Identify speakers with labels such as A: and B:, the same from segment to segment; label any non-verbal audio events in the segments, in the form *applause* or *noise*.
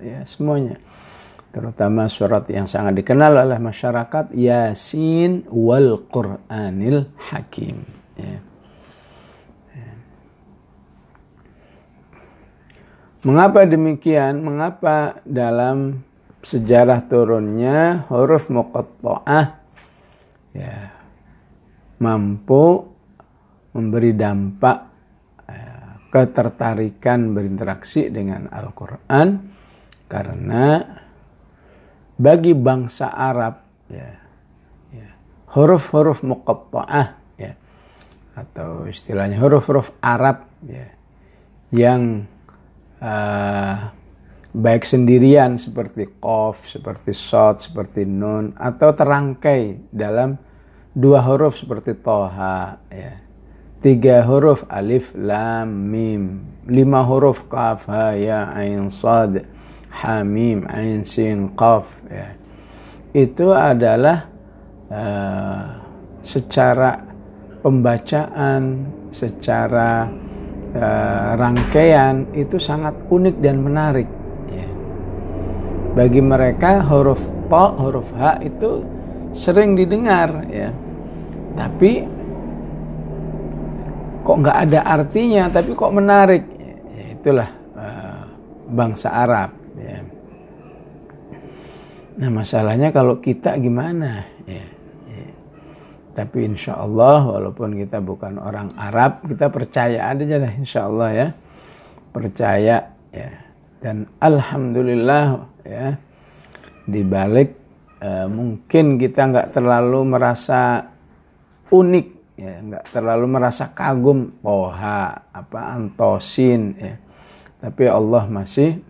A: ya semuanya terutama surat yang sangat dikenal oleh masyarakat Yasin wal Qur'anil Hakim ya. Mengapa demikian? Mengapa dalam sejarah turunnya huruf muqatta'ah ya mampu memberi dampak ya, ketertarikan berinteraksi dengan Al-Qur'an karena bagi bangsa Arab ya, ya huruf-huruf muqatta'ah ya atau istilahnya huruf-huruf Arab ya yang uh, baik sendirian seperti kof, seperti sod, seperti nun atau terangkai dalam dua huruf seperti toha ya. Tiga huruf alif lam mim, lima huruf kaf ha ya ain sad hamim ain sin qaf ya. Itu adalah uh, secara pembacaan, secara uh, rangkaian itu sangat unik dan menarik. Ya. Bagi mereka huruf to, huruf h itu sering didengar, ya. Tapi kok nggak ada artinya, tapi kok menarik. Ya, itulah uh, bangsa Arab. Ya. Nah masalahnya kalau kita gimana? Ya tapi insya Allah walaupun kita bukan orang Arab, kita percaya aja lah insya Allah ya. Percaya ya. Dan Alhamdulillah ya. Dibalik eh, mungkin kita nggak terlalu merasa unik ya, nggak terlalu merasa kagum poha apa antosin ya. Tapi Allah masih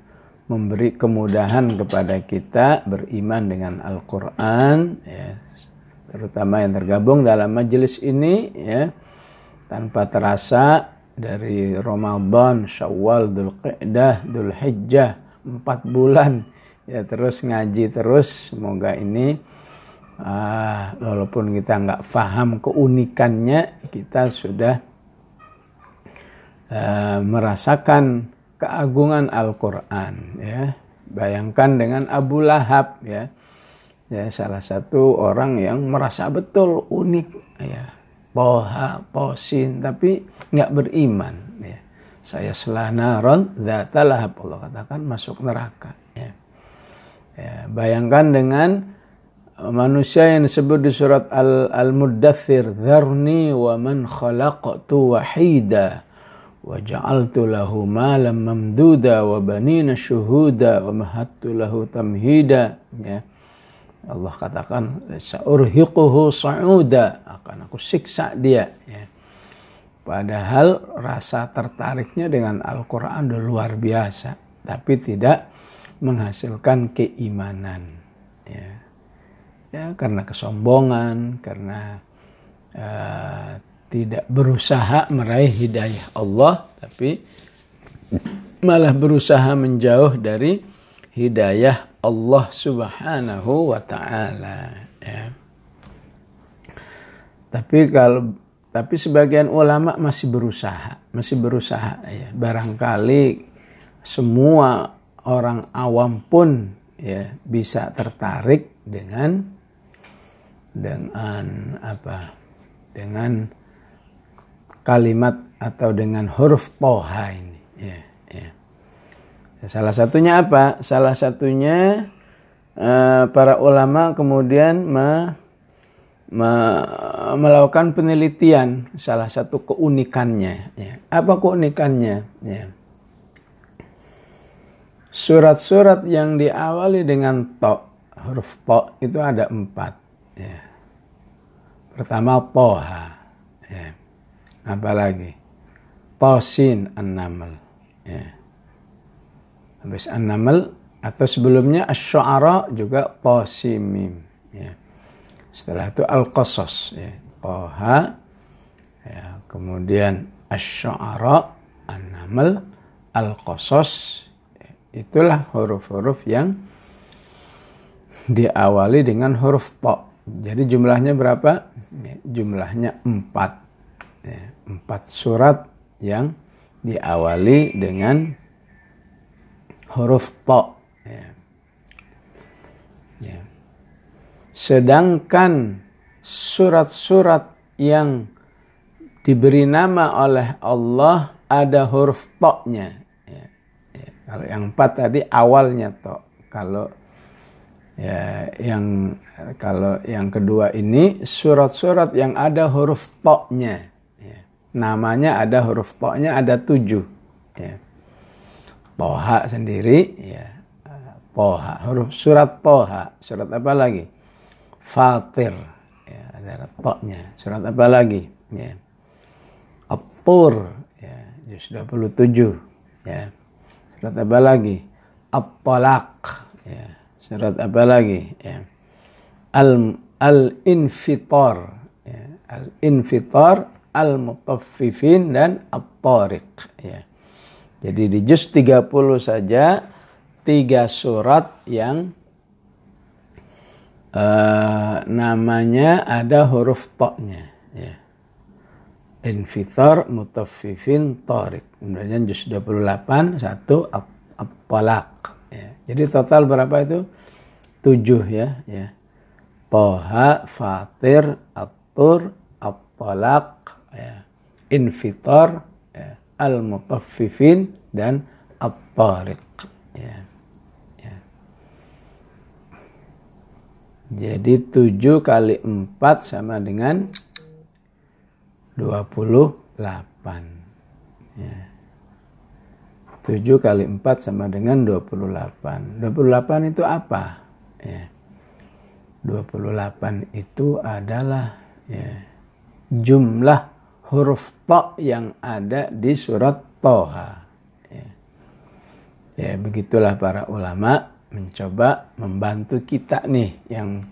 A: memberi kemudahan kepada kita beriman dengan Al-Quran ya, terutama yang tergabung dalam majelis ini ya. Tanpa terasa dari Ramadan, Syawal, Dzulqa'dah, Dzulhijjah empat bulan ya terus ngaji terus. Semoga ini uh, walaupun kita nggak paham keunikannya kita sudah uh, merasakan keagungan Al-Quran ya. Bayangkan dengan Abu Lahab ya. Ya salah satu orang yang merasa betul unik ya. Poha posin tapi nggak beriman ya. Saya selanaron zatalah Allah katakan masuk neraka ya. ya bayangkan dengan manusia yang disebut di surat al al muddathir dharni wa man khalaqtu wahida wa ja'altu lahu malam mamduda wa banina syuhuda wa ya. Allah katakan saurhiquhu sa'uda. Akan aku siksa dia. Ya. Padahal rasa tertariknya dengan Al-Quran luar biasa, tapi tidak menghasilkan keimanan. Ya, ya karena kesombongan, karena uh, tidak berusaha meraih hidayah Allah, tapi malah berusaha menjauh dari hidayah Allah Subhanahu wa taala ya. Tapi kalau tapi sebagian ulama masih berusaha, masih berusaha ya. Barangkali semua orang awam pun ya bisa tertarik dengan dengan apa? Dengan kalimat atau dengan huruf toha ini ya. Salah satunya apa? Salah satunya uh, para ulama kemudian me, me, melakukan penelitian salah satu keunikannya. Ya. Apa keunikannya? Ya. Surat-surat yang diawali dengan to, huruf to itu ada empat. Ya. Pertama toha. Ya. Apa lagi? Tosin an-naml. Ya habis an-naml atau sebelumnya asy-syu'ara juga qasimim ya. Setelah itu al-qasas ya. Taha ya, kemudian asy-syu'ara an-naml al-qasas itulah huruf-huruf yang diawali dengan huruf ta. Jadi jumlahnya berapa? Ya, jumlahnya empat. Ya, empat surat yang diawali dengan huruf to. Ya. Ya. Sedangkan surat-surat yang diberi nama oleh Allah ada huruf to-nya. Ya. Ya. Kalau yang empat tadi awalnya to. Kalau ya yang kalau yang kedua ini surat-surat yang ada huruf to-nya. Ya. Namanya ada huruf to-nya ada tujuh. Ya. Toha sendiri, ya. Toha, huruf surat Toha. Surat apa lagi? Fatir. Ya, ada to-nya. Surat apa lagi? Ya. At-Tur. Ya, juz 27. Ya. Surat apa lagi? At-Talaq. Ya. Surat apa lagi? Ya. Al Al-Infitar. Ya. Al-Infitar, Al-Mutaffifin dan At-Tariq. Ya. Jadi di juz 30 saja tiga surat yang uh, namanya ada huruf to-nya. Ya. Infitar, mutaffifin, tarik. Kemudian juz 28, satu at-talaq. Ya. Jadi total berapa itu? Tujuh ya. ya. Toha, Fatir, At-Tur, At-Talaq, ya. Infitar, al-mutaffifin dan at-tariq. Ya. Ya. Jadi 7 kali 4 sama dengan 28. Ya. 7 kali 4 sama dengan 28. 28 itu apa? Ya. 28 itu adalah ya, jumlah huruf to yang ada di surat Toha. Ya. ya begitulah para ulama mencoba membantu kita nih yang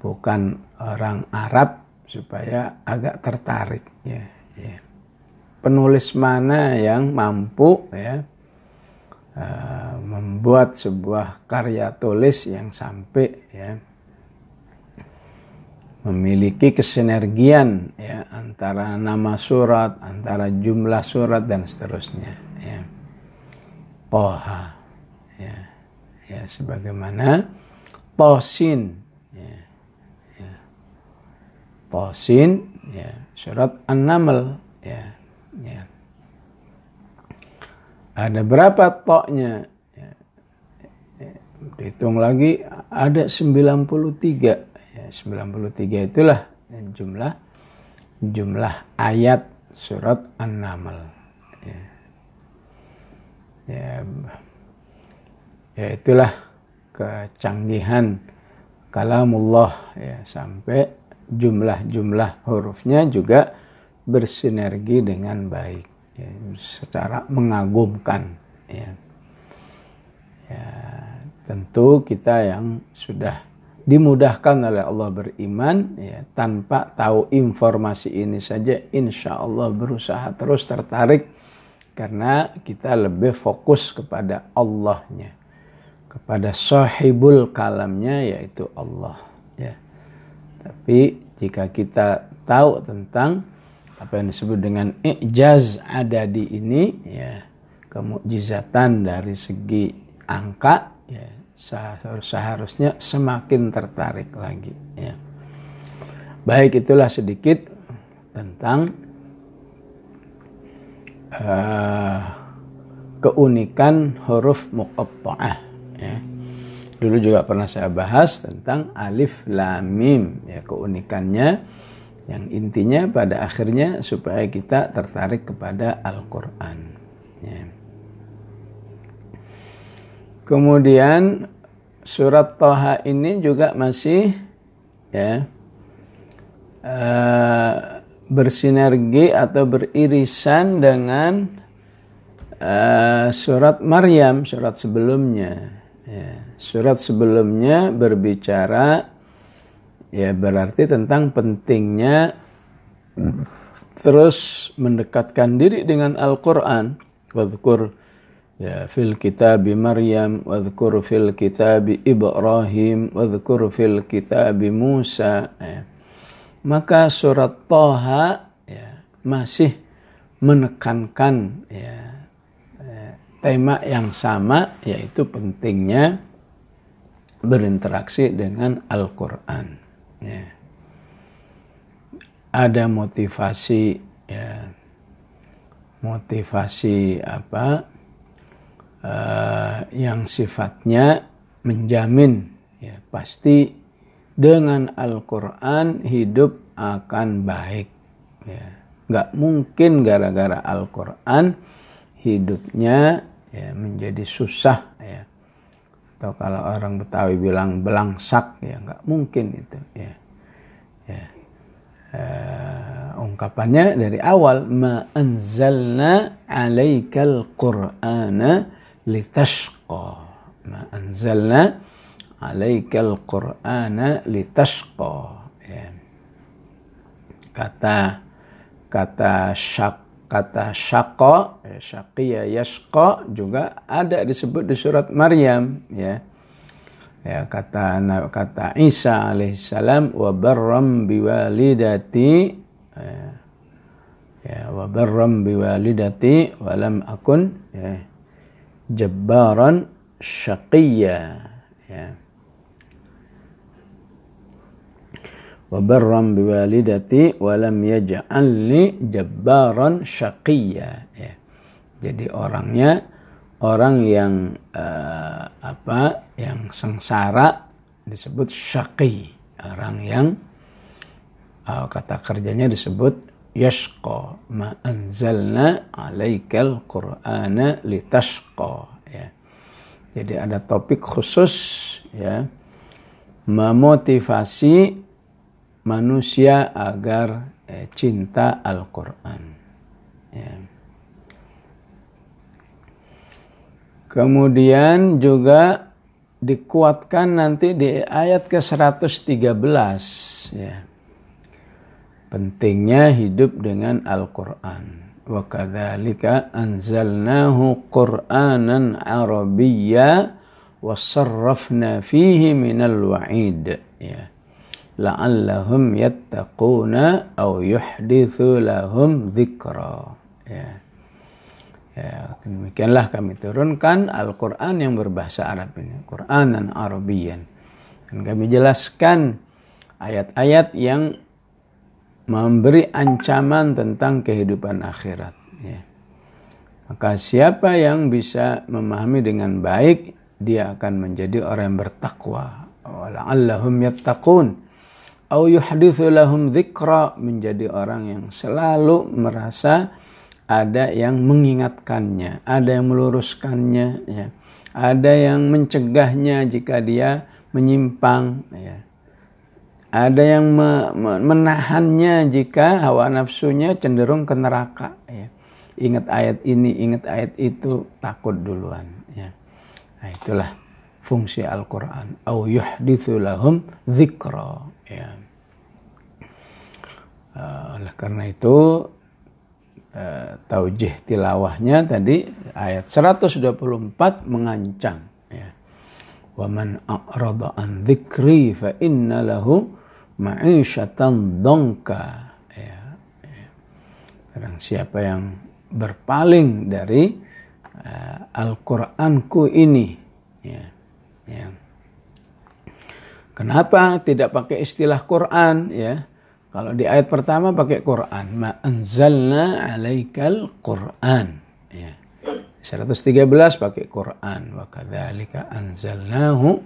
A: bukan orang Arab supaya agak tertarik ya, ya. penulis mana yang mampu ya uh, membuat sebuah karya tulis yang sampai ya memiliki kesinergian ya antara nama surat, antara jumlah surat dan seterusnya ya. Toha ya, ya sebagaimana tosin ya, ya. tosin ya surat An-Naml ya, ya. Ada berapa toknya? Ya, ya. Dihitung lagi ada 93 93 itulah jumlah jumlah ayat surat An-Naml. Ya. ya. Ya itulah kecanggihan kalamullah ya sampai jumlah-jumlah hurufnya juga bersinergi dengan baik ya, secara mengagumkan ya. ya tentu kita yang sudah dimudahkan oleh Allah beriman ya tanpa tahu informasi ini saja insya Allah berusaha terus tertarik karena kita lebih fokus kepada Allahnya kepada sahibul kalamnya yaitu Allah ya. Tapi jika kita tahu tentang apa yang disebut dengan ijaz ada di ini ya kemujizatan dari segi angka ya seharusnya semakin tertarik lagi ya. Baik itulah sedikit tentang uh, keunikan huruf muqatta'ah ya. Dulu juga pernah saya bahas tentang alif lam mim ya keunikannya yang intinya pada akhirnya supaya kita tertarik kepada Al-Qur'an ya. Kemudian surat Toha ini juga masih ya uh, bersinergi atau beririsan dengan uh, surat Maryam, surat sebelumnya. Ya, surat sebelumnya berbicara ya berarti tentang pentingnya terus mendekatkan diri dengan Al-Qur'an. Wadhkur ya fil kitab Maryam wadhkur fil kitab Ibrahim wadhkur fil kitab Musa ya. maka surat Toha ya, masih menekankan ya, ya tema yang sama yaitu pentingnya berinteraksi dengan Al-Quran. Ya. Ada motivasi ya motivasi apa uh, yang sifatnya menjamin ya pasti dengan Al-Quran hidup akan baik ya. Nggak mungkin gara-gara Al-Quran hidupnya ya menjadi susah ya. Atau kalau orang Betawi bilang belangsak ya nggak mungkin itu ya. Ya. Uh, ungkapannya dari awal ma anzalna alaikal qur'ana litashqa ma anzalna alaikal qur'ana litashqa ya. kata kata syak kata syaqa ya, syaqiya yashqa juga ada disebut di surat Maryam ya. Ya kata kata Isa alaihissalam wa barram biwalidati ya, ya wa barram biwalidati wa lam akun ya, jabbaran syaqiyya ya. Wa barram biwalidati wa lam yaj'alni jabbaran syaqiyya ya. Jadi orangnya orang yang uh, apa yang sengsara disebut syaqi orang yang uh, kata kerjanya disebut yashqa ma anzalna alaikal qur'ana litashqa ya jadi ada topik khusus ya memotivasi manusia agar eh, cinta Al-Qur'an ya Kemudian juga dikuatkan nanti di ayat ke-113 ya. Pentingnya hidup dengan Al-Qur'an. Wa kadzalika anzalnahu Qur'anan Arabiyya wa sarrafna fihi minal wa'id ya. La'allahum yattaquna aw yuhdithu lahum dzikra ya. Ya, demikianlah kami turunkan Al-Quran yang berbahasa Arab ini. Quran dan Arabian. Dan kami jelaskan ayat-ayat yang memberi ancaman tentang kehidupan akhirat. Ya. Maka siapa yang bisa memahami dengan baik, dia akan menjadi orang yang bertakwa. Wala'allahum yattaqun. Au yuhdithu lahum dhikra. Menjadi orang yang selalu merasa ada yang mengingatkannya, ada yang meluruskannya, ya. ada yang mencegahnya jika dia menyimpang, ya. Ada yang me menahannya jika hawa nafsunya cenderung ke neraka. Ya. Ingat ayat ini, ingat ayat itu, takut duluan. Ya. Nah itulah fungsi Al-Quran. Au yuhdithu lahum dhikra. Ya. Uh, oleh karena itu uh, taujih tilawahnya tadi ayat 124 mengancam ya. Wa man a'rada an dzikri fa inna lahu ma'isyatan dongka ya, ya. Barang siapa yang berpaling dari uh, Al-Qur'anku ini ya. ya. Kenapa tidak pakai istilah Quran ya? Kalau di ayat pertama pakai Quran, ma anzalna alaikal Quran. Ya. 113 pakai Quran, wa kadzalika anzalnahu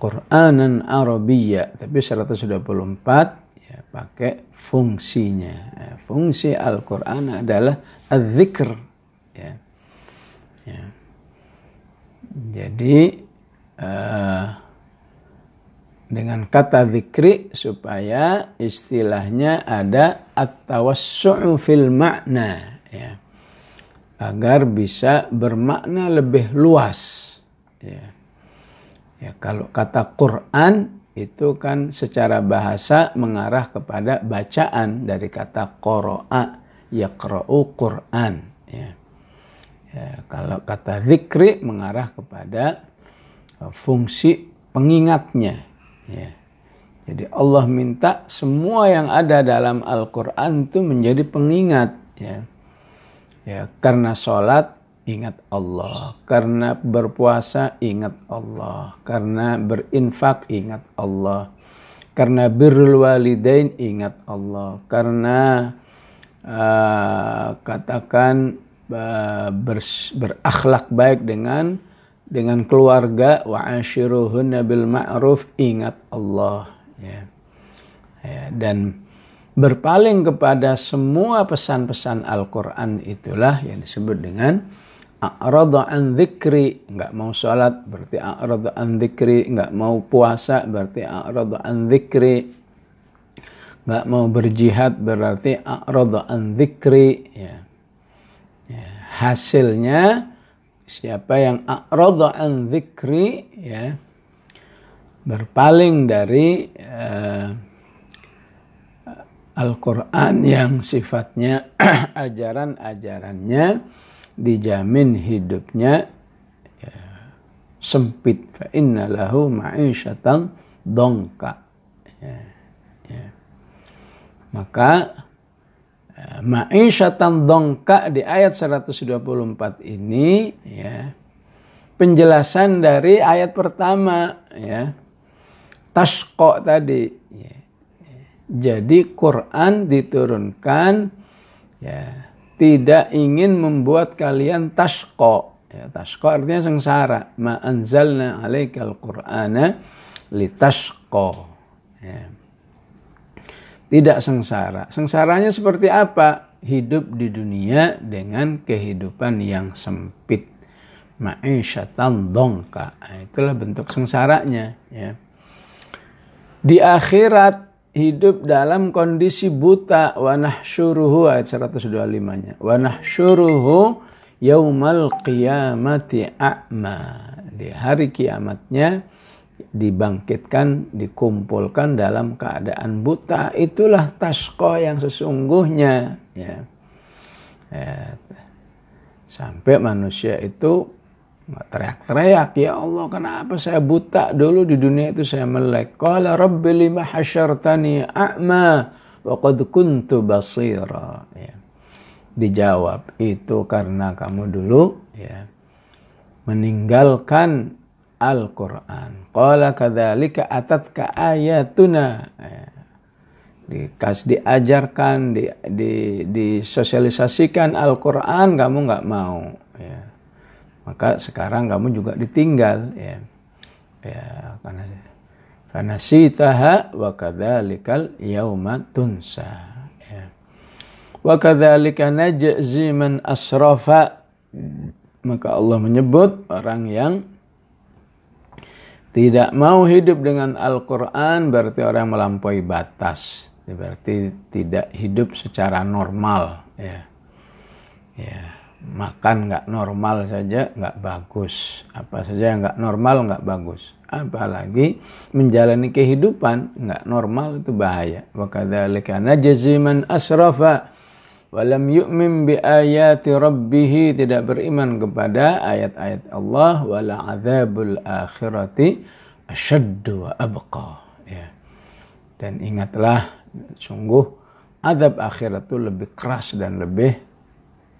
A: Qur'anan Arabiyya. Tapi 124 ya pakai fungsinya. Ya, fungsi Al-Qur'an adalah az-zikr. Ya. ya. Jadi uh, dengan kata zikri supaya istilahnya ada at-tawassu'u fil makna ya agar bisa bermakna lebih luas ya ya kalau kata Quran itu kan secara bahasa mengarah kepada bacaan dari kata qara'a yaqra'u Quran ya ya kalau kata zikri mengarah kepada fungsi pengingatnya Ya. Jadi Allah minta semua yang ada dalam Al-Quran itu menjadi pengingat. Ya. Ya, karena sholat ingat Allah. Karena berpuasa, ingat Allah. Karena berinfak, ingat Allah. Karena birrul walidain, ingat Allah. Karena uh, katakan uh, berakhlak baik dengan dengan keluarga wa ashiruhunna bil ma'ruf ingat Allah ya. ya dan berpaling kepada semua pesan-pesan Al-Quran itulah yang disebut dengan a'rada an dzikri nggak mau sholat berarti a'rada an dzikri nggak mau puasa berarti a'rada an dzikri nggak mau berjihad berarti a'rada an dzikri ya. ya hasilnya siapa yang a'rada an dzikri ya berpaling dari uh, Al-Quran yang sifatnya *clears throat* ajaran-ajarannya dijamin hidupnya ya, sempit fa inna lahu ma'isyatan dongka ya, ya. maka ma'isyatan dongka di ayat 124 ini ya penjelasan dari ayat pertama ya tashko tadi ya. jadi Quran diturunkan ya tidak ingin membuat kalian tashko ya artinya sengsara ma anzalna alaikal qur'ana litashko ya tidak sengsara. Sengsaranya seperti apa? Hidup di dunia dengan kehidupan yang sempit. Ma'isyatan dongka. Nah, itulah bentuk sengsaranya. Ya. Di akhirat hidup dalam kondisi buta. Wa nahsyuruhu ayat 125-nya. Wa nahsyuruhu yaumal qiyamati a'ma. Di hari kiamatnya dibangkitkan, dikumpulkan dalam keadaan buta. Itulah tasko yang sesungguhnya. Ya. Ya. Sampai manusia itu teriak-teriak, ya Allah kenapa saya buta dulu di dunia itu saya melek. Qala rabbi lima hasyartani a'ma wa qad kuntu basira. Ya. Dijawab, itu karena kamu dulu ya meninggalkan Al-Quran. Qala kadzalika atatka ayatuna. Ya. Dikas diajarkan, di, di, disosialisasikan Al-Quran, kamu nggak mau. Ya. Maka sekarang kamu juga ditinggal. Ya, ya karena karena sitaha wa kadzalikal yauma tunsa. Ya. Wa kadzalika najzi man asrafa. Maka Allah menyebut orang yang tidak mau hidup dengan Al-Quran berarti orang melampaui batas. Berarti tidak hidup secara normal. Ya. Ya. Makan nggak normal saja nggak bagus. Apa saja yang nggak normal nggak bagus. Apalagi menjalani kehidupan nggak normal itu bahaya. Wakadzalika najzi man asrafa walam yu'min bi ayati rabbih tidak beriman kepada ayat-ayat Allah wala adzabul akhirati asyaddu wa abqa ya dan ingatlah sungguh azab akhirat itu lebih keras dan lebih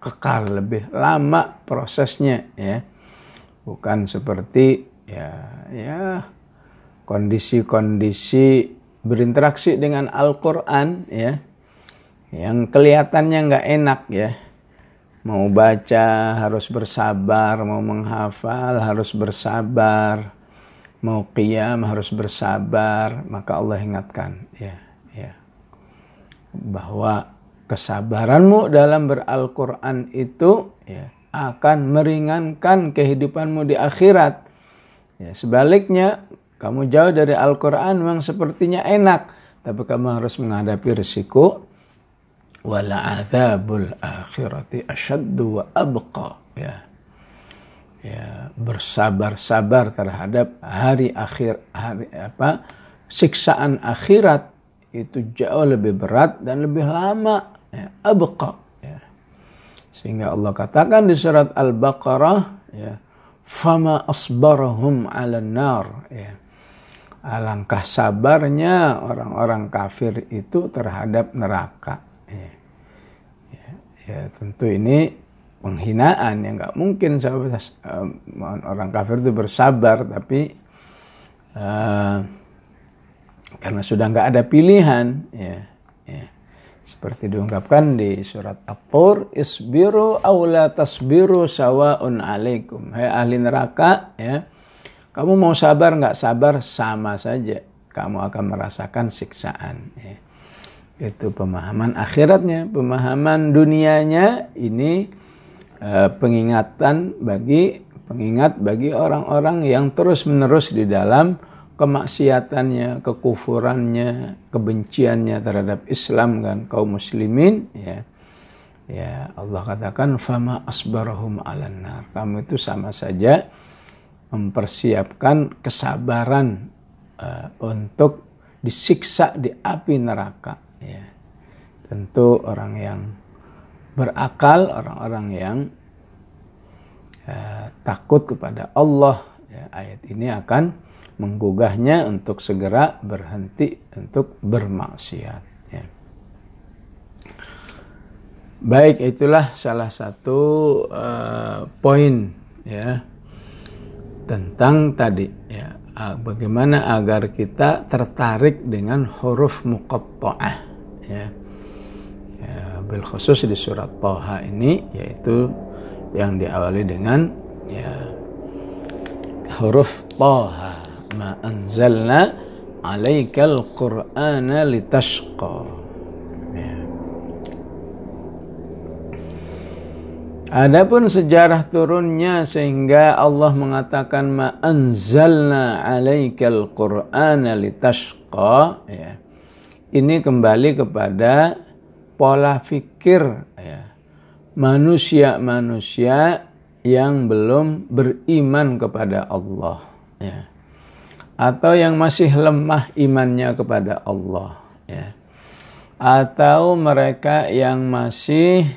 A: kekal lebih lama prosesnya ya bukan seperti ya ya kondisi-kondisi berinteraksi dengan Al-Qur'an ya yang kelihatannya nggak enak ya. Mau baca harus bersabar, mau menghafal harus bersabar, mau qiyam harus bersabar. Maka Allah ingatkan ya, ya bahwa kesabaranmu dalam beral-Quran itu ya, akan meringankan kehidupanmu di akhirat. Ya, sebaliknya, kamu jauh dari Al-Quran memang sepertinya enak, tapi kamu harus menghadapi risiko. Wala adzabul akhirati asyaddu wa abqa. Ya. Ya bersabar-sabar terhadap hari akhir hari apa siksaan akhirat itu jauh lebih berat dan lebih lama ya, abqa ya. sehingga Allah katakan di surat Al-Baqarah ya fama asbarahum 'ala nar ya. Alangkah sabarnya orang-orang kafir itu terhadap neraka Ya, ya tentu ini penghinaan yang nggak mungkin uh, orang kafir itu bersabar tapi uh, karena sudah nggak ada pilihan ya, ya seperti diungkapkan di surat At-Tur isbiru aula tasbiru sawaun alaikum. Hai ahli neraka ya kamu mau sabar nggak sabar sama saja. Kamu akan merasakan siksaan ya. itu pemahaman akhiratnya. Pemahaman dunianya ini Eh, pengingatan bagi pengingat bagi orang-orang yang terus-menerus di dalam kemaksiatannya, kekufurannya, kebenciannya terhadap Islam dan kaum muslimin ya. Ya, Allah katakan fama asbarahum alannar. Kamu itu sama saja mempersiapkan kesabaran uh, untuk disiksa di api neraka ya. Tentu orang yang berakal, orang-orang yang ya, takut kepada Allah, ya, ayat ini akan menggugahnya untuk segera berhenti untuk bermaksiat. Ya. Baik, itulah salah satu uh, poin ya tentang tadi ya bagaimana agar kita tertarik dengan huruf muqatta'ah ya bil khusus di surat Toha ini yaitu yang diawali dengan ya huruf Toha ma anzalna alaikal qur'ana litashqa ya. Adapun sejarah turunnya sehingga Allah mengatakan ma anzalna alaikal qur'ana litashqa ya. Ini kembali kepada pola pikir ya, manusia-manusia yang belum beriman kepada Allah ya. Atau yang masih lemah imannya kepada Allah ya. atau mereka yang masih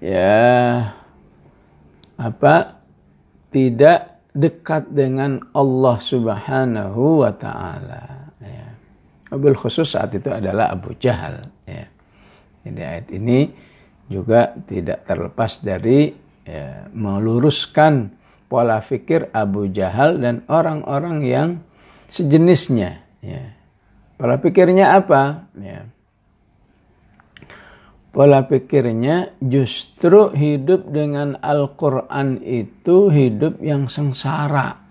A: ya apa tidak dekat dengan Allah Subhanahu wa taala ya. Mobil khusus saat itu adalah Abu Jahal ya. Jadi ayat ini juga tidak terlepas dari ya, meluruskan pola pikir Abu Jahal dan orang-orang yang sejenisnya. Ya. Pola pikirnya apa? Ya. Pola pikirnya justru hidup dengan Al-Quran itu hidup yang sengsara.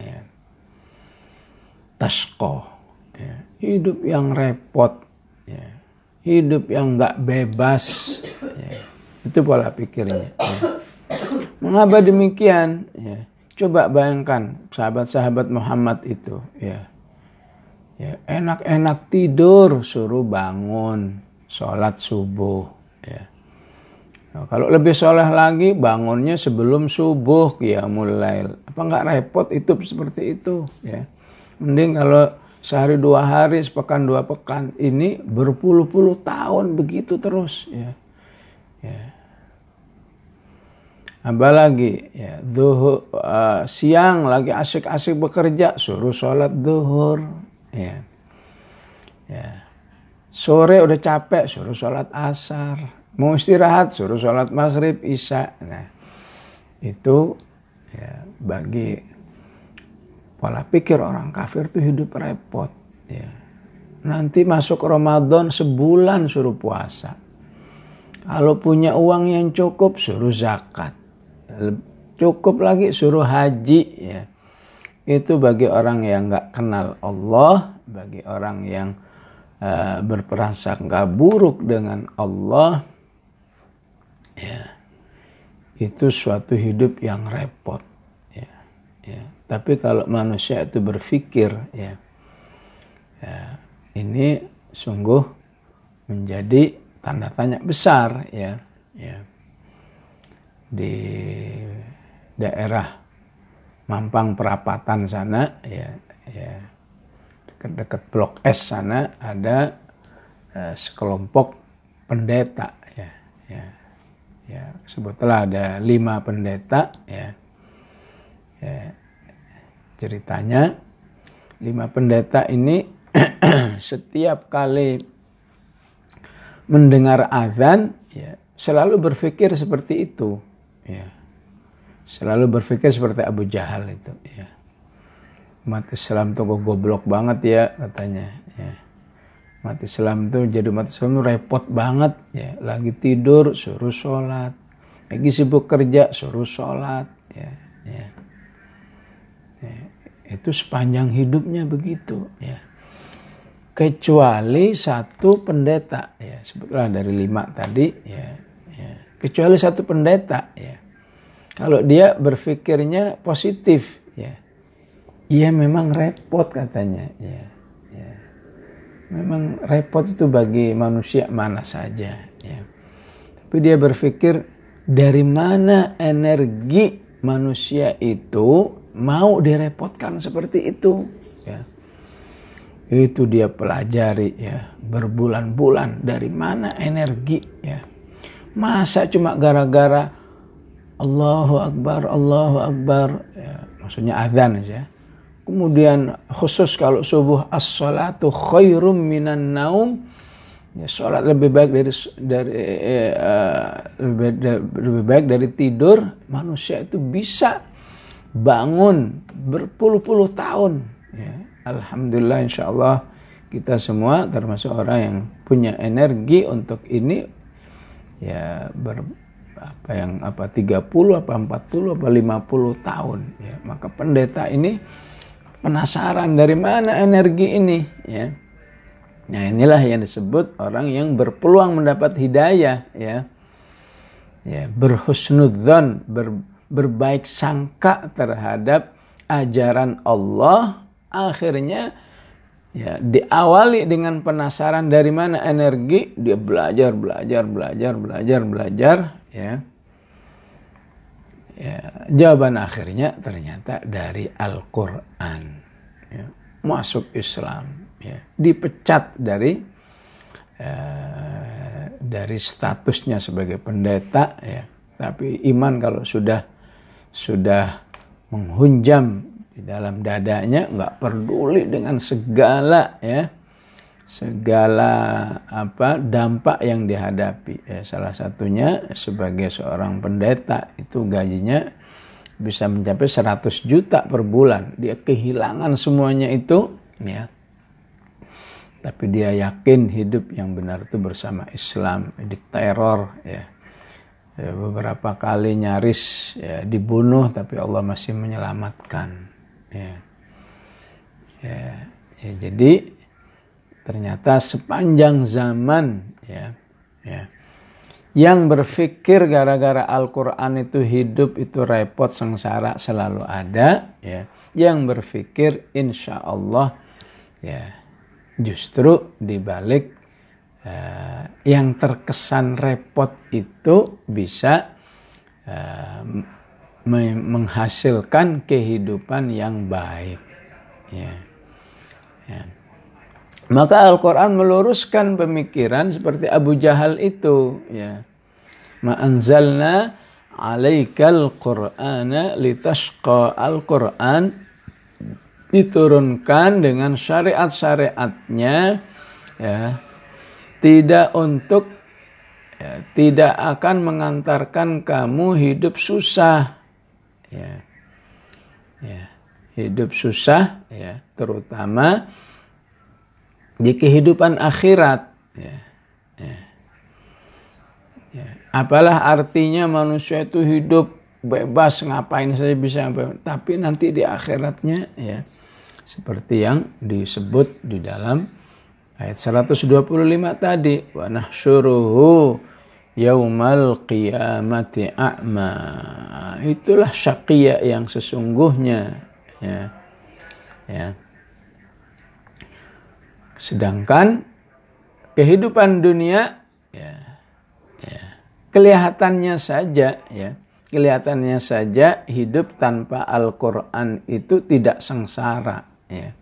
A: Ya. Tasko. Ya. Hidup yang repot. Ya hidup yang nggak bebas. Ya. Itu pola pikirnya. Ya. Mengapa demikian? Ya. Coba bayangkan sahabat-sahabat Muhammad itu. Ya. Ya, enak-enak tidur, suruh bangun, sholat subuh. Ya. Nah, kalau lebih soleh lagi, bangunnya sebelum subuh, ya mulai. Apa nggak repot itu seperti itu? Ya. Mending kalau sehari dua hari, sepekan dua pekan. Ini berpuluh-puluh tahun begitu terus. Ya. Ya. Apalagi ya, duhur, uh, siang lagi asik-asik bekerja, suruh sholat duhur. Ya. Ya. Sore udah capek, suruh sholat asar. Mau istirahat, suruh sholat maghrib, isya. Nah, itu ya, bagi pola pikir orang kafir itu hidup repot. Ya. Nanti masuk Ramadan sebulan suruh puasa. Kalau punya uang yang cukup suruh zakat. Cukup lagi suruh haji ya. Itu bagi orang yang nggak kenal Allah, bagi orang yang uh, berprasangka buruk dengan Allah, ya itu suatu hidup yang repot. Ya, ya. Tapi kalau manusia itu berpikir ya, ya ini sungguh menjadi tanda tanya besar ya, ya di daerah Mampang Perapatan sana ya, ya. Dekat-dekat Blok S sana ada uh, sekelompok pendeta ya, ya, ya. Sebutlah ada lima pendeta ya, ya ceritanya. Lima pendeta ini *clears throat* setiap kali mendengar azan ya selalu berpikir seperti itu ya. Selalu berpikir seperti Abu Jahal itu ya. Umat Islam tuh goblok banget ya katanya ya. Umat Islam tuh jadi umat Islam tuh repot banget ya. Lagi tidur suruh sholat. Lagi sibuk kerja suruh sholat ya, ya. ya itu sepanjang hidupnya begitu ya. Kecuali satu pendeta ya. Sebutlah dari lima tadi ya kecuali satu pendeta ya. Kalau dia berpikirnya positif ya. Iya memang repot katanya ya, ya. Memang repot itu bagi manusia mana saja ya. Tapi dia berpikir dari mana energi manusia itu mau direpotkan seperti itu ya. Itu dia pelajari ya berbulan-bulan dari mana energi ya masa cuma gara-gara Allahu Akbar Allahu Akbar ya, maksudnya azan aja kemudian khusus kalau subuh as-salatu khairum minan naum ya, sholat lebih baik dari dari uh, lebih, lebih baik dari tidur manusia itu bisa bangun berpuluh-puluh tahun. Ya. Alhamdulillah insya Allah kita semua termasuk orang yang punya energi untuk ini ya ber apa yang apa 30 apa 40 apa 50 tahun. Ya maka pendeta ini penasaran dari mana energi ini ya. Nah inilah yang disebut orang yang berpeluang mendapat hidayah ya. Ya berhusnudzon ber, berbaik sangka terhadap ajaran Allah akhirnya ya diawali dengan penasaran dari mana energi dia belajar belajar belajar belajar belajar ya. Ya jawaban akhirnya ternyata dari Al-Qur'an ya, masuk Islam ya. Dipecat dari uh, dari statusnya sebagai pendeta ya. Tapi iman kalau sudah sudah menghunjam di dalam dadanya nggak peduli dengan segala ya. Segala apa dampak yang dihadapi. Ya, salah satunya sebagai seorang pendeta itu gajinya bisa mencapai 100 juta per bulan. Dia kehilangan semuanya itu ya. Tapi dia yakin hidup yang benar itu bersama Islam diteror ya. Ya, beberapa kali nyaris ya, dibunuh tapi Allah masih menyelamatkan ya. Ya, ya jadi ternyata sepanjang zaman ya ya yang berpikir gara-gara Al-Quran itu hidup itu repot sengsara selalu ada ya yang berpikir insya Allah ya justru dibalik uh, yang terkesan repot itu bisa uh, menghasilkan kehidupan yang baik. Ya. Ya. Maka Al-Quran meluruskan pemikiran seperti Abu Jahal itu. Ya. Ma'anzalna alaikal qur'ana litashqa Al-Quran diturunkan dengan syariat-syariatnya ya tidak untuk ya, tidak akan mengantarkan kamu hidup susah ya ya hidup susah ya terutama di kehidupan akhirat ya, ya. ya. apalah artinya manusia itu hidup bebas ngapain saja bisa tapi nanti di akhiratnya ya seperti yang disebut di dalam Ayat 125 tadi wa nahsyuruhu yaumal qiyamati a'ma. Itulah syaqiyya yang sesungguhnya ya. Ya. Sedangkan kehidupan dunia ya, ya kelihatannya saja ya kelihatannya saja hidup tanpa Al-Quran itu tidak sengsara ya.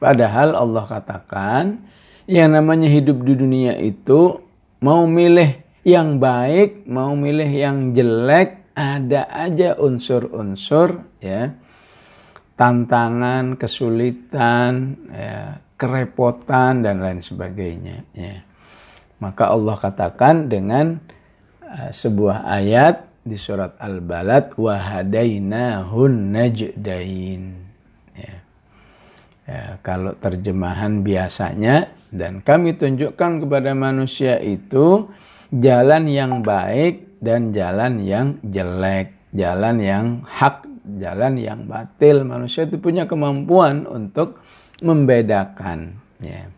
A: Padahal Allah katakan yang namanya hidup di dunia itu mau milih yang baik, mau milih yang jelek, ada aja unsur-unsur ya tantangan, kesulitan, ya, kerepotan dan lain sebagainya. Ya. Maka Allah katakan dengan uh, sebuah ayat di surat Al-Balad wahadainahun najdain. Ya. ya, kalau terjemahan biasanya dan kami tunjukkan kepada manusia itu jalan yang baik dan jalan yang jelek, jalan yang hak, jalan yang batil. Manusia itu punya kemampuan untuk membedakan. Ya.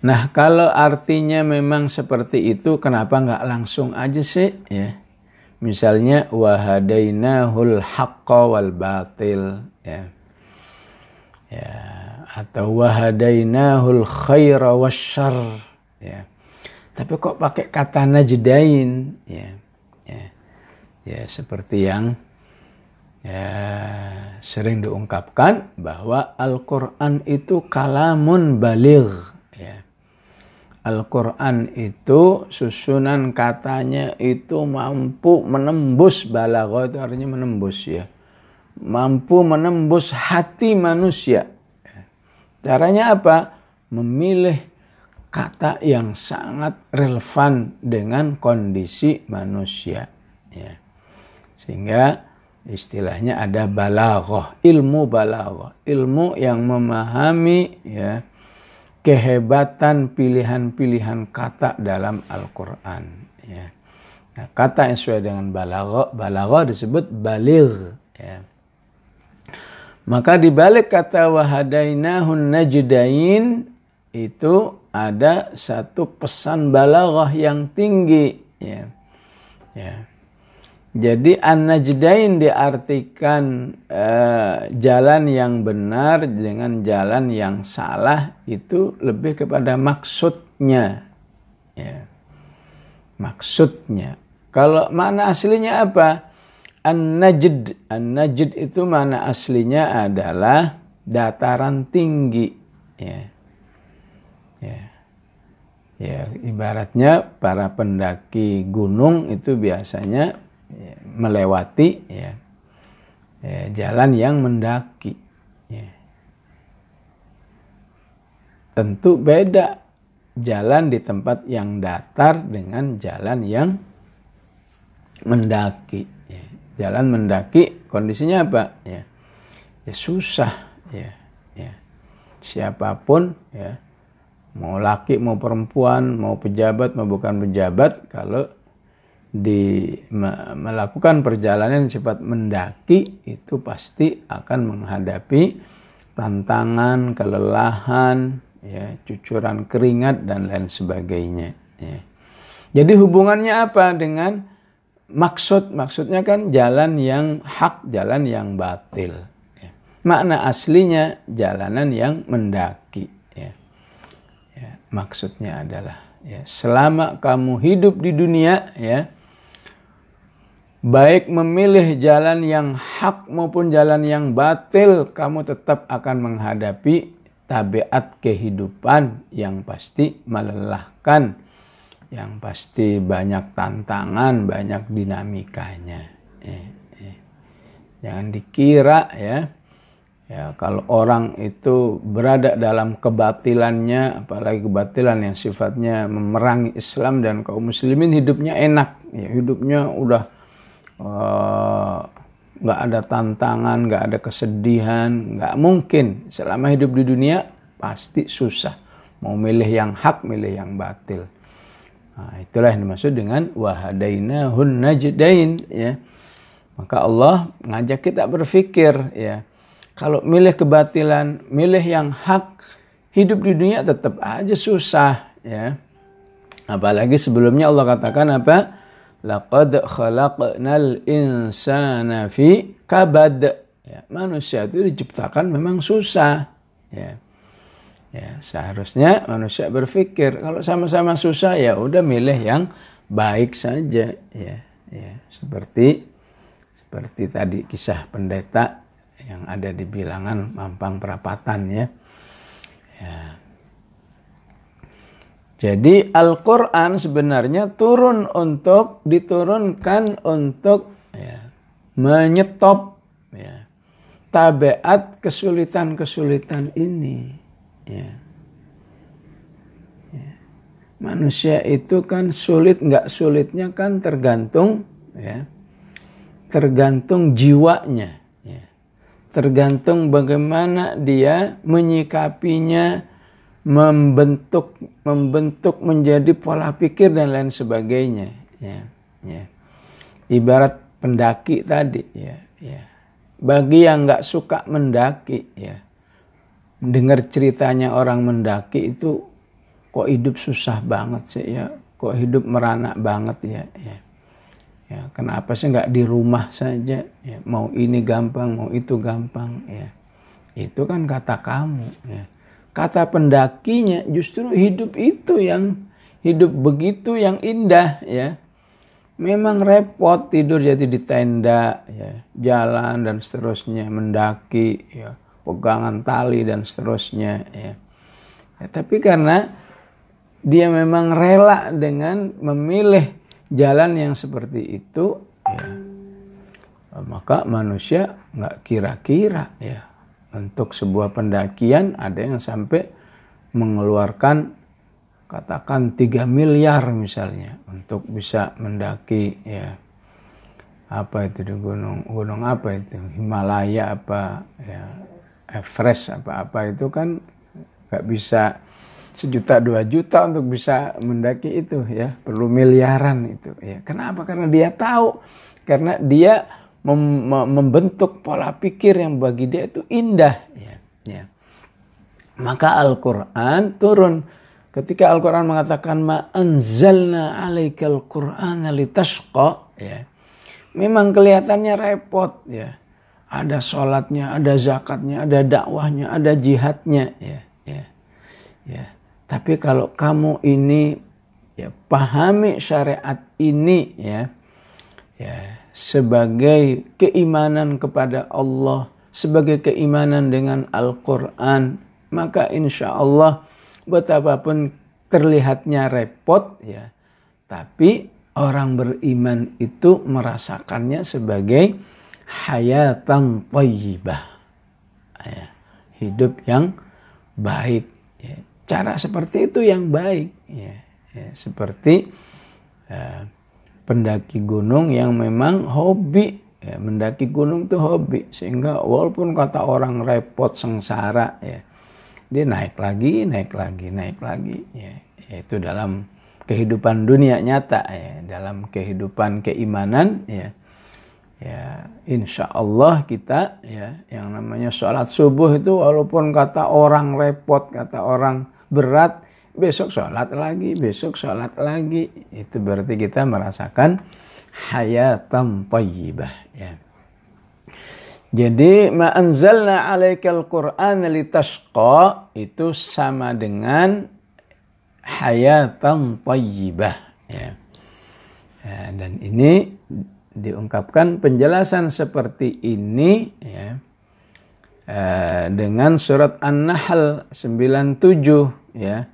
A: Nah kalau artinya memang seperti itu kenapa nggak langsung aja sih ya? Misalnya wahadainahul haqqa wal batil ya. Ya atau wahadainahul khaira wasyarr ya. Tapi kok pakai kata najdain ya. Ya, ya seperti yang ya sering diungkapkan bahwa Al-Qur'an itu kalamun baligh ya Al-Quran itu susunan katanya itu mampu menembus balaghah itu artinya menembus ya. Mampu menembus hati manusia. Caranya apa? Memilih kata yang sangat relevan dengan kondisi manusia. Ya. Sehingga istilahnya ada balaghah, ilmu balaghah, ilmu yang memahami ya kehebatan pilihan-pilihan kata dalam Al-Quran. Ya. Nah, kata yang sesuai dengan balaghah, balaghah disebut baligh. Ya. Maka di balik kata wahadainahun najdain itu ada satu pesan balaghah yang tinggi. Ya. Ya. Jadi an-najdain diartikan uh, jalan yang benar dengan jalan yang salah itu lebih kepada maksudnya. Ya. Maksudnya. Kalau mana aslinya apa? An-najd. An-najd itu mana aslinya adalah dataran tinggi. Ya. Ya. Ya, ibaratnya para pendaki gunung itu biasanya ya, melewati ya, ya, jalan yang mendaki. Ya. Tentu beda jalan di tempat yang datar dengan jalan yang mendaki. Ya. Jalan mendaki kondisinya apa? Ya, ya susah. Ya, ya. Siapa pun ya mau laki mau perempuan mau pejabat mau bukan pejabat kalau di melakukan perjalanan sifat mendaki itu pasti akan menghadapi tantangan, kelelahan, ya, cucuran keringat dan lain sebagainya. Ya. Jadi hubungannya apa dengan maksud? Maksudnya kan jalan yang hak, jalan yang batil. Ya. Makna aslinya jalanan yang mendaki. Ya. Ya, maksudnya adalah ya, selama kamu hidup di dunia ya baik memilih jalan yang hak maupun jalan yang batil, kamu tetap akan menghadapi tabiat kehidupan yang pasti melelahkan, yang pasti banyak tantangan, banyak dinamikanya. Eh, eh. Jangan dikira ya, ya kalau orang itu berada dalam kebatilannya, apalagi kebatilan yang sifatnya memerangi Islam dan kaum muslimin hidupnya enak, ya, hidupnya udah Eh, nggak uh, ada tantangan, nggak ada kesedihan, nggak mungkin selama hidup di dunia pasti susah. Mau milih yang hak, milih yang batil. Nah, itulah yang dimaksud dengan wahadainahun najdain ya. Maka Allah ngajak kita berpikir ya. Kalau milih kebatilan, milih yang hak, hidup di dunia tetap aja susah ya. Apalagi sebelumnya Allah katakan apa? Laqad khalaqnal insana fi kabad. Ya, manusia itu diciptakan memang susah. Ya. Ya, seharusnya manusia berpikir kalau sama-sama susah ya udah milih yang baik saja ya. Ya, seperti seperti tadi kisah pendeta yang ada di bilangan Mampang Perapatan ya. Ya, jadi Al-Quran sebenarnya turun untuk diturunkan untuk ya, menyetop ya, tabiat kesulitan-kesulitan ini. Ya. Ya. manusia itu kan sulit nggak sulitnya kan tergantung ya tergantung jiwanya ya. Tergantung bagaimana dia menyikapinya membentuk membentuk menjadi pola pikir dan lain sebagainya ya, ya. ibarat pendaki tadi ya, ya. bagi yang nggak suka mendaki ya dengar ceritanya orang mendaki itu kok hidup susah banget sih ya kok hidup merana banget ya ya ya kenapa sih nggak di rumah saja? Ya mau ini gampang mau itu gampang ya. Itu kan kata kamu ya. Kata pendakinya justru hidup itu yang hidup begitu yang indah ya. Memang repot tidur jadi di tenda ya. Jalan dan seterusnya mendaki ya. Pegangan tali dan seterusnya ya. ya tapi karena dia memang rela dengan memilih jalan yang seperti itu ya maka manusia nggak kira-kira ya. Untuk sebuah pendakian ada yang sampai mengeluarkan katakan 3 miliar misalnya untuk bisa mendaki ya. Apa itu di gunung gunung apa itu? Himalaya apa ya Everest apa apa itu kan nggak bisa sejuta dua juta untuk bisa mendaki itu ya. Perlu miliaran itu ya. Kenapa? Karena dia tahu. Karena dia mem membentuk pola pikir yang bagi dia itu indah ya, ya. maka Al-Quran turun. Ketika Al-Quran mengatakan ma anzalna alaikal qur'ana litashqa ya. Memang kelihatannya repot ya. Ada sholatnya ada zakatnya ada dakwahnya ada jihadnya ya ya ya tapi kalau kamu ini ya pahami syariat ini ya ya sebagai keimanan kepada Allah, sebagai keimanan dengan Al-Quran, maka insya Allah betapapun terlihatnya repot ya, tapi orang beriman itu merasakannya sebagai hayatan thayyibah. Ya, hidup yang baik. Ya. Cara seperti itu yang baik. Ya, ya, seperti ya, pendaki gunung yang memang hobi ya, mendaki gunung itu hobi sehingga walaupun kata orang repot sengsara ya dia naik lagi naik lagi naik lagi ya itu dalam kehidupan dunia nyata ya dalam kehidupan keimanan ya ya insya Allah kita ya yang namanya sholat subuh itu walaupun kata orang repot kata orang berat besok sholat lagi, besok sholat lagi. Itu berarti kita merasakan hayatan tayyibah. Ya. Jadi ma'anzalna alaikal Qur'an litashqa itu sama dengan hayatan tayyibah. Ya. ya. dan ini diungkapkan penjelasan seperti ini ya, eh, dengan surat An-Nahl 97 ya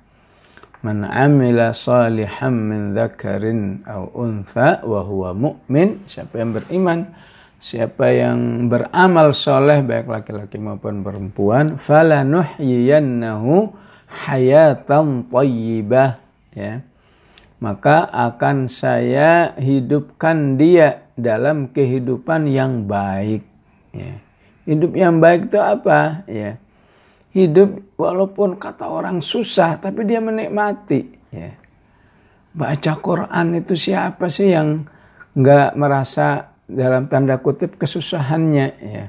A: Man amila salihan min dzakarin aw untha wa huwa mu'min, siapa yang beriman, siapa yang beramal soleh baik laki-laki maupun perempuan, falanuhyiyannahu hayatan thayyibah ya. Maka akan saya hidupkan dia dalam kehidupan yang baik ya. Hidup yang baik itu apa? Ya hidup walaupun kata orang susah tapi dia menikmati ya. Baca Quran itu siapa sih yang nggak merasa dalam tanda kutip kesusahannya ya.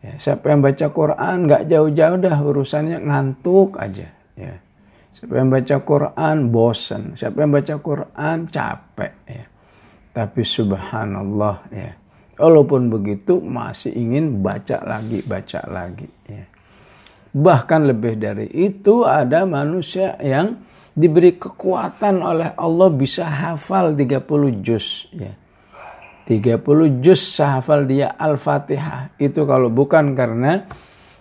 A: ya siapa yang baca Quran nggak jauh-jauh dah urusannya ngantuk aja ya. Siapa yang baca Quran bosan, siapa yang baca Quran capek ya. Tapi subhanallah ya. Walaupun begitu masih ingin baca lagi, baca lagi ya. Bahkan lebih dari itu ada manusia yang diberi kekuatan oleh Allah bisa hafal 30 juz ya. 30 juz sahafal dia Al-Fatihah. Itu kalau bukan karena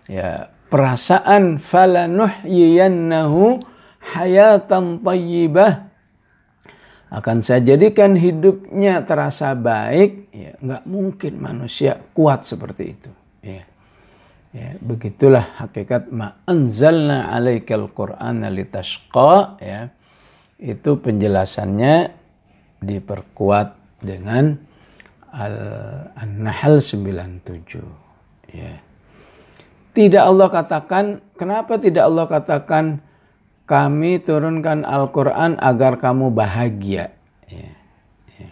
A: ya perasaan falanuhyiyannahu hayatan tayyibah akan saya jadikan hidupnya terasa baik ya nggak mungkin manusia kuat seperti itu ya Ya, begitulah hakikat ma anzalna alaikal qur'ana litashqa ya. itu penjelasannya diperkuat dengan Al-Nahl 97 ya. Tidak Allah katakan, kenapa tidak Allah katakan kami turunkan Al-Quran agar kamu bahagia. Ya. Ya.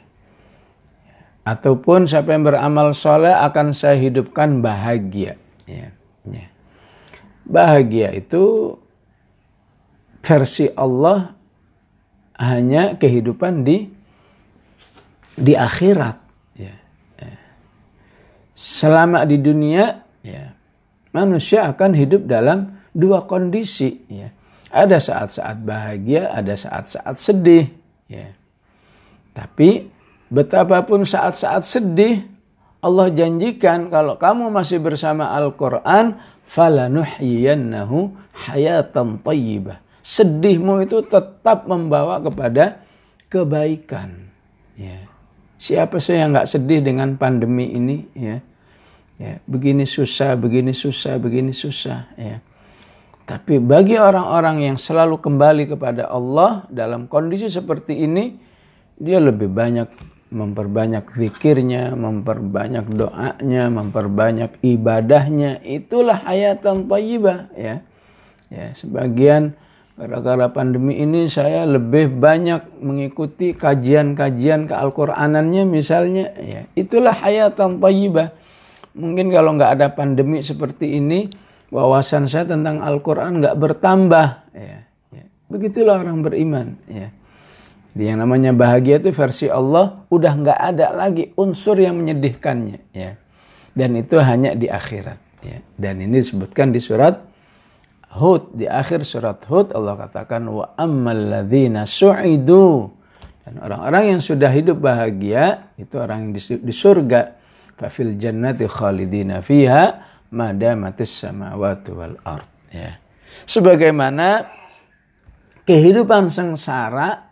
A: Ataupun siapa yang beramal soleh akan saya hidupkan bahagia. Ya. Ya. Bahagia itu versi Allah hanya kehidupan di di akhirat. Ya. Ya. Selama di dunia, ya, manusia akan hidup dalam dua kondisi. Ya. Ada saat-saat bahagia, ada saat-saat sedih. Ya. Tapi betapapun saat-saat sedih, Allah janjikan kalau kamu masih bersama Al-Quran, falanuhyiyannahu hayatan tayyibah. Sedihmu itu tetap membawa kepada kebaikan. Ya. Siapa sih yang nggak sedih dengan pandemi ini? Ya ya begini susah begini susah begini susah ya tapi bagi orang-orang yang selalu kembali kepada Allah dalam kondisi seperti ini dia lebih banyak memperbanyak zikirnya memperbanyak doanya memperbanyak ibadahnya itulah hayatan thayyibah ya ya sebagian gara-gara pandemi ini saya lebih banyak mengikuti kajian-kajian ke Al-Qur'anannya misalnya ya itulah hayatan thayyibah Mungkin kalau nggak ada pandemi seperti ini, wawasan saya tentang Al-Quran nggak bertambah. Ya, ya. Begitulah orang beriman. Ya. Yang namanya bahagia itu versi Allah udah nggak ada lagi unsur yang menyedihkannya. Ya. Dan itu hanya di akhirat. Ya. Dan ini disebutkan di surat Hud. Di akhir surat Hud Allah katakan wa ammal su'idu. Dan orang-orang yang sudah hidup bahagia itu orang yang di surga fafil jannati khalidina fiha madamatis samawati wal ard ya sebagaimana kehidupan sengsara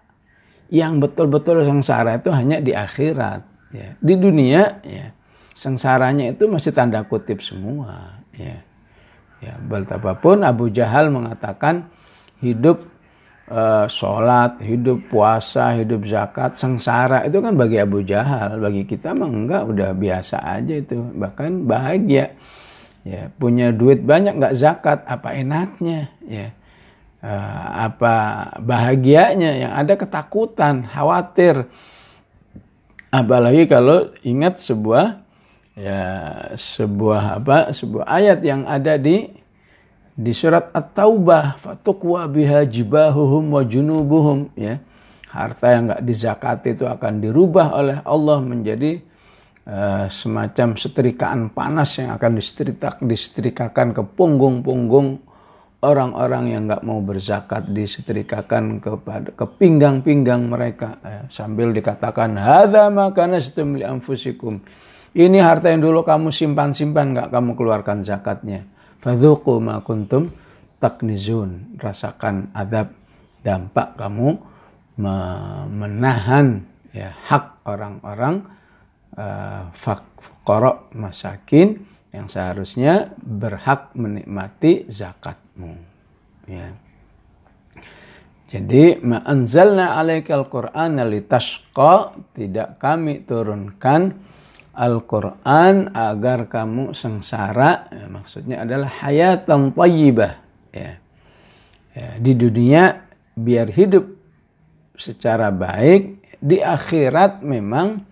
A: yang betul-betul sengsara itu hanya di akhirat ya. Di dunia ya. Sengsaranya itu masih tanda kutip semua ya. Ya betapapun Abu Jahal mengatakan hidup uh, sholat, hidup puasa, hidup zakat, sengsara itu kan bagi Abu Jahal, bagi kita mah enggak udah biasa aja itu, bahkan bahagia. Ya, punya duit banyak nggak zakat, apa enaknya ya. Uh, apa bahagianya yang ada ketakutan, khawatir. Apalagi kalau ingat sebuah ya sebuah apa sebuah ayat yang ada di di surat At-Taubah fatuqwa biha jibahuhum wa junubuhum ya harta yang nggak dizakati itu akan dirubah oleh Allah menjadi uh, semacam setrikaan panas yang akan disetrik disetrikakan ke punggung-punggung orang-orang yang nggak mau berzakat disetrikakan kepada ke pinggang-pinggang mereka. Ya, sambil dikatakan hadza makana li anfusikum. Ini harta yang dulu kamu simpan-simpan nggak kamu keluarkan zakatnya. Fadhuku ma kuntum taknizun. Rasakan adab dampak kamu menahan ya, hak orang-orang uh, fakkorok masakin yang seharusnya berhak menikmati zakatmu. Ya. Jadi ma'anzalna alaikal Qur'an litashqa tidak kami turunkan Al-Quran agar kamu sengsara, ya, maksudnya adalah hayatan tayyibah. Ya. Ya, di dunia biar hidup secara baik, di akhirat memang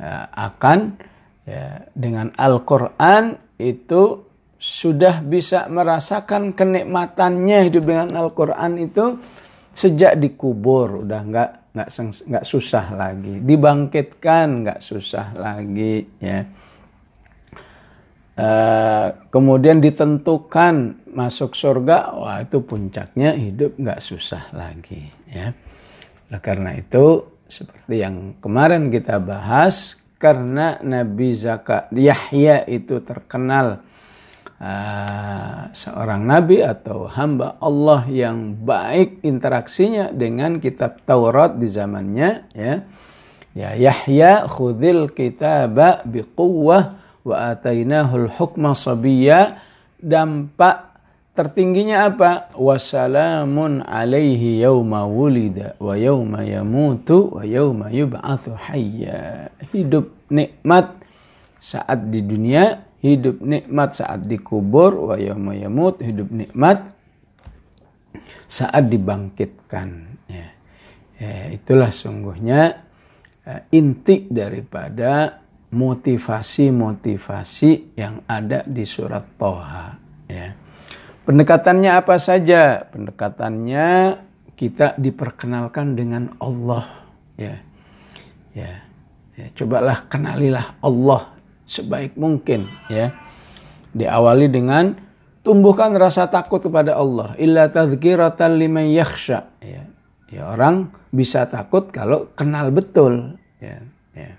A: ya, akan ya, dengan Al-Quran itu sudah bisa merasakan kenikmatannya hidup dengan Al-Quran itu sejak dikubur, udah nggak nggak nggak susah lagi. Dibangkitkan nggak susah lagi ya. E, kemudian ditentukan masuk surga wah itu puncaknya hidup nggak susah lagi ya. Nah, karena itu seperti yang kemarin kita bahas karena Nabi Zakat Yahya itu terkenal uh, seorang nabi atau hamba Allah yang baik interaksinya dengan kitab Taurat di zamannya ya ya Yahya khudil kitaba biquwwah wa atainahul hukma sabiyya dampak tertingginya apa? Wassalamun alaihi yawma wulida wa yawma yamutu wa yawma yub'athu hayya. Hidup nikmat saat di dunia, hidup nikmat saat dikubur, wa yamut, hidup nikmat saat dibangkitkan. Ya. Ya, itulah sungguhnya uh, inti daripada motivasi-motivasi yang ada di surat Toha. Ya. Pendekatannya apa saja? Pendekatannya kita diperkenalkan dengan Allah. Ya, ya, ya. Cobalah kenalilah Allah sebaik mungkin. Ya, diawali dengan tumbuhkan rasa takut kepada Allah. Illa tadhkiratan liman yakhsha. Ya, ya orang bisa takut kalau kenal betul. Ya, ya.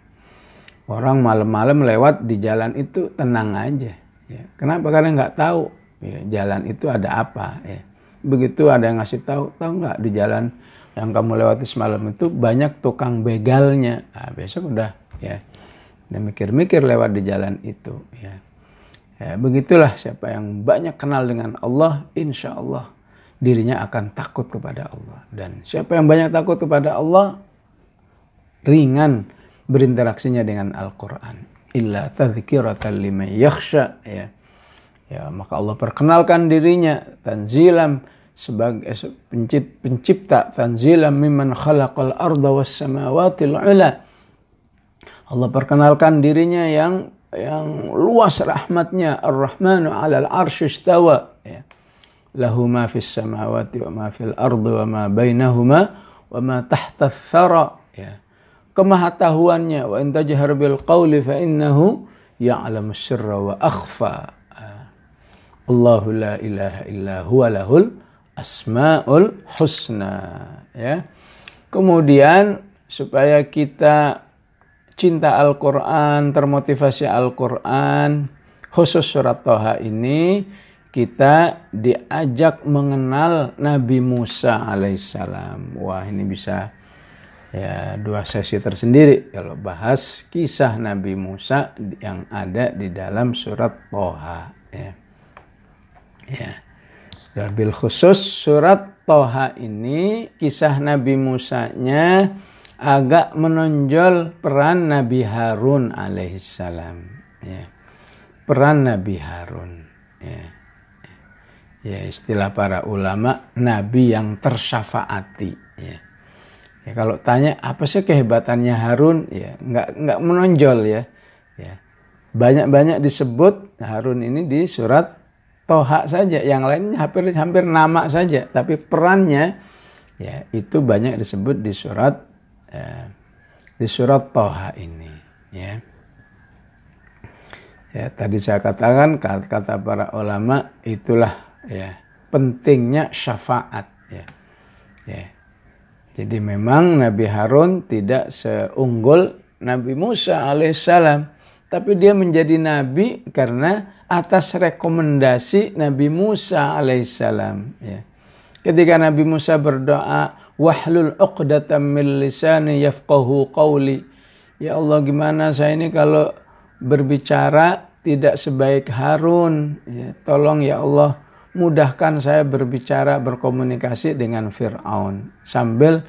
A: Orang malam-malam lewat di jalan itu tenang aja. Ya. Kenapa? Karena nggak tahu ya, jalan itu ada apa ya. begitu ada yang ngasih tahu tahu nggak di jalan yang kamu lewati semalam itu banyak tukang begalnya nah, besok udah ya udah mikir-mikir lewat di jalan itu ya. Ya begitulah siapa yang banyak kenal dengan Allah insya Allah dirinya akan takut kepada Allah. Dan siapa yang banyak takut kepada Allah ringan berinteraksinya dengan Al-Quran. Illa tadhkiratan liman yakhsha ya. Ya, maka Allah perkenalkan dirinya tanzilam sebagai pencipta tanzilam mimman khalaqal arda was samawati ula. Allah perkenalkan dirinya yang yang luas rahmatnya Ar-Rahmanu 'alal arsy istawa ya. Lahu ma fis samawati wa ma fil ardi wa ma bainahuma wa ma tahta thara ya. Kemahatahuannya wa in tajhar bil qawli fa innahu ya'lamu sirra wa akhfa Allahu la ilaha illa huwa lahul asmaul husna ya. Kemudian supaya kita cinta Al-Qur'an, termotivasi Al-Qur'an, khusus surat Toha ini kita diajak mengenal Nabi Musa alaihissalam. Wah, ini bisa ya dua sesi tersendiri kalau bahas kisah Nabi Musa yang ada di dalam surat Toha ya. Ya. Bil khusus surat Toha ini kisah Nabi Musa-nya agak menonjol peran Nabi Harun alaihissalam. Ya. Peran Nabi Harun. Ya. ya istilah para ulama Nabi yang tersyafaati. Ya. Ya, kalau tanya apa sih kehebatannya Harun, ya nggak nggak menonjol ya. ya. Banyak-banyak disebut Harun ini di surat Toha saja, yang lainnya hampir hampir nama saja, tapi perannya ya itu banyak disebut di surat ya, di surat Toha ini, ya. Ya, tadi saya katakan kata para ulama itulah ya pentingnya syafaat ya. Ya. Jadi memang Nabi Harun tidak seunggul Nabi Musa alaihissalam, tapi dia menjadi nabi karena atas rekomendasi Nabi Musa alaihissalam. Ya. Ketika Nabi Musa berdoa, wahlul uqdatam min lisani yafqahu qawli. Ya Allah gimana saya ini kalau berbicara tidak sebaik Harun. Ya, tolong ya Allah mudahkan saya berbicara berkomunikasi dengan Fir'aun. Sambil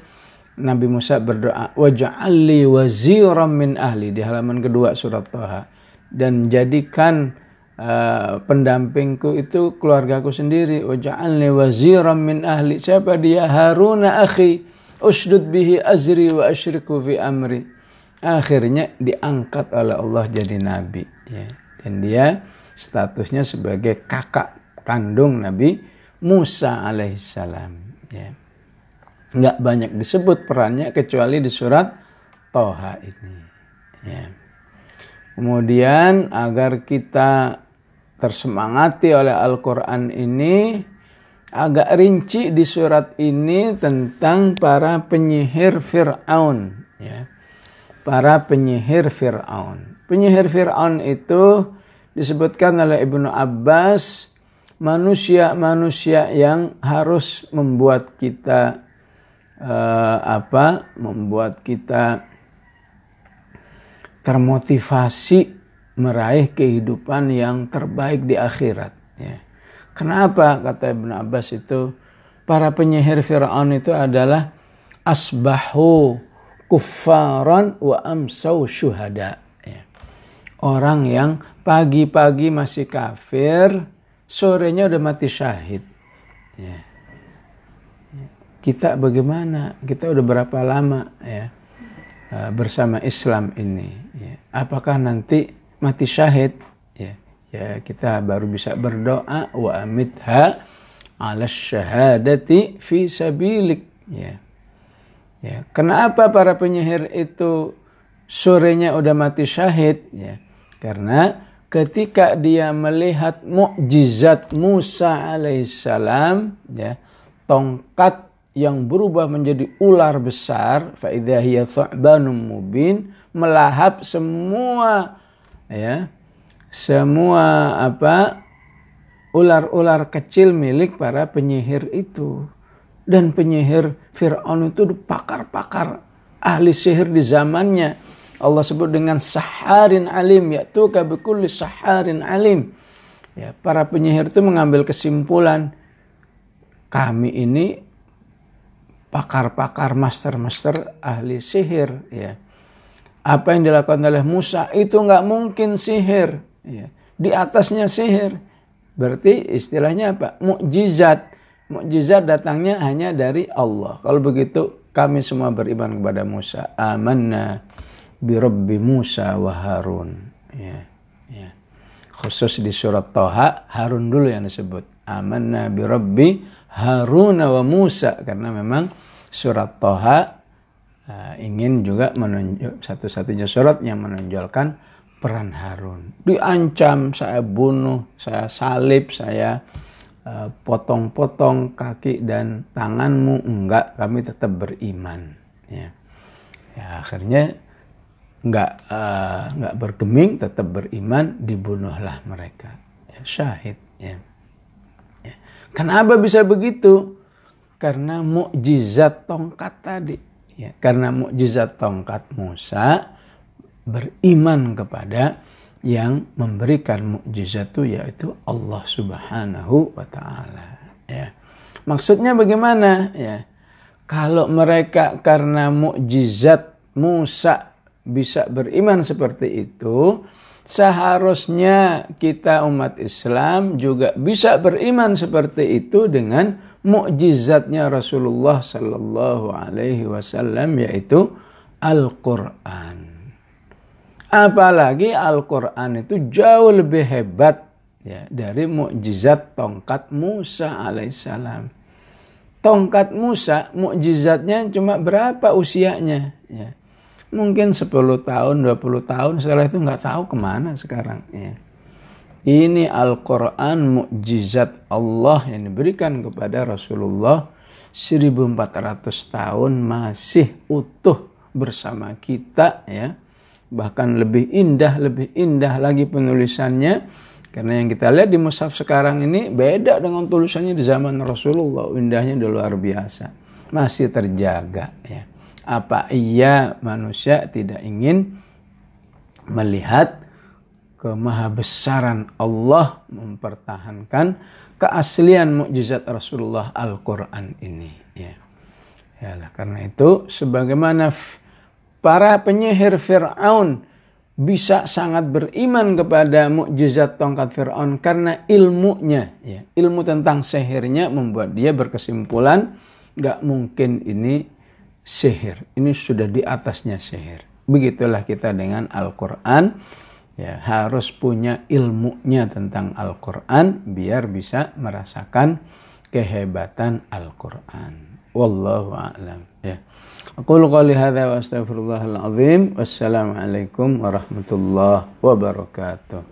A: Nabi Musa berdoa, waja'alli waziran min ahli di halaman kedua surat Taha dan jadikan uh, pendampingku itu keluargaku sendiri. Waj'alni waziran min ahli. Siapa dia? Haruna akhi. Usdud bihi azri wa asyriku fi amri. Akhirnya diangkat oleh Allah jadi nabi. Ya. dan dia statusnya sebagai kakak kandung Nabi Musa alaihissalam. Ya. nggak banyak disebut perannya kecuali di surat Toha ini. Ya. Kemudian agar kita tersemangati oleh Al-Quran ini agak rinci di surat ini tentang para penyihir Fir'aun. Ya. Para penyihir Fir'aun. Penyihir Fir'aun itu disebutkan oleh Ibnu Abbas manusia-manusia yang harus membuat kita uh, apa? Membuat kita termotivasi meraih kehidupan yang terbaik di akhirat. Ya. Kenapa kata Ibnu Abbas itu para penyihir Fir'aun itu adalah asbahu kuffaran wa amsau syuhada. Ya. Orang yang pagi-pagi masih kafir, sorenya udah mati syahid. Ya. Kita bagaimana? Kita udah berapa lama ya eh, bersama Islam ini? Ya. Apakah nanti mati syahid? Ya, ya kita baru bisa berdoa wa amitha ala syahadati fi sabilik. Ya ya. Kenapa para penyihir itu sorenya udah mati syahid? Ya karena ketika dia melihat mukjizat Musa alaihissalam ya tongkat yang berubah menjadi ular besar faidahiyah mubin melahap semua ya semua apa ular-ular kecil milik para penyihir itu. Dan penyihir Fir'aun itu pakar-pakar ahli sihir di zamannya. Allah sebut dengan saharin alim, yaitu kabikulli saharin alim. Ya, para penyihir itu mengambil kesimpulan, kami ini pakar-pakar master-master ahli sihir. Ya. Apa yang dilakukan oleh Musa itu nggak mungkin sihir. Ya. Di atasnya sihir Berarti istilahnya apa? Mukjizat. Mukjizat datangnya hanya dari Allah. Kalau begitu kami semua beriman kepada Musa. Amanna bi Rabbi Musa wa Harun. Ya, ya. Khusus di surat Toha, Harun dulu yang disebut. Amanna bi Rabbi Harun wa Musa. Karena memang surat Toha uh, ingin juga menunjuk satu-satunya surat yang menonjolkan peran Harun. Diancam, saya bunuh, saya salib, saya eh, potong-potong uh, kaki dan tanganmu. Enggak, kami tetap beriman. Ya, ya akhirnya enggak uh, enggak bergeming, tetap beriman, dibunuhlah mereka. Ya, syahid. Ya. Ya. Kenapa bisa begitu? Karena mukjizat tongkat tadi. Ya, karena mukjizat tongkat Musa, beriman kepada yang memberikan mukjizat itu yaitu Allah Subhanahu wa taala ya. Maksudnya bagaimana ya? Kalau mereka karena mukjizat Musa bisa beriman seperti itu, seharusnya kita umat Islam juga bisa beriman seperti itu dengan mukjizatnya Rasulullah sallallahu alaihi wasallam yaitu Al-Qur'an. Apalagi Al-Quran itu jauh lebih hebat ya, dari mukjizat tongkat Musa alaihissalam. Tongkat Musa, mukjizatnya cuma berapa usianya? Ya. Mungkin 10 tahun, 20 tahun, setelah itu nggak tahu ke mana sekarang. Ya. Ini Al-Quran mukjizat Allah yang diberikan kepada Rasulullah 1400 tahun masih utuh bersama kita ya bahkan lebih indah, lebih indah lagi penulisannya. Karena yang kita lihat di mushaf sekarang ini beda dengan tulisannya di zaman Rasulullah. Indahnya udah luar biasa. Masih terjaga ya. Apa iya manusia tidak ingin melihat kemahabesaran Allah mempertahankan keaslian mukjizat Rasulullah Al-Quran ini ya. Yalah, karena itu sebagaimana para penyihir Fir'aun bisa sangat beriman kepada mukjizat tongkat Fir'aun karena ilmunya, ya, ilmu tentang sihirnya membuat dia berkesimpulan gak mungkin ini sihir, ini sudah di atasnya sihir. Begitulah kita dengan Al-Quran, ya harus punya ilmunya tentang Al-Qur'an biar bisa merasakan kehebatan Al-Qur'an. Wallahu a'lam. Ya. Aqulu qali hadza wa astaghfirullahal azim. Wassalamualaikum warahmatullahi wabarakatuh.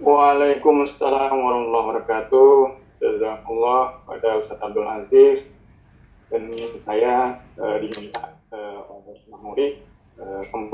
B: Waalaikumsalam warahmatullahi wabarakatuh. Jazakumullah pada Ustaz Abdul Aziz dan saya uh, diminta uh, oleh Mahmudi uh, kembali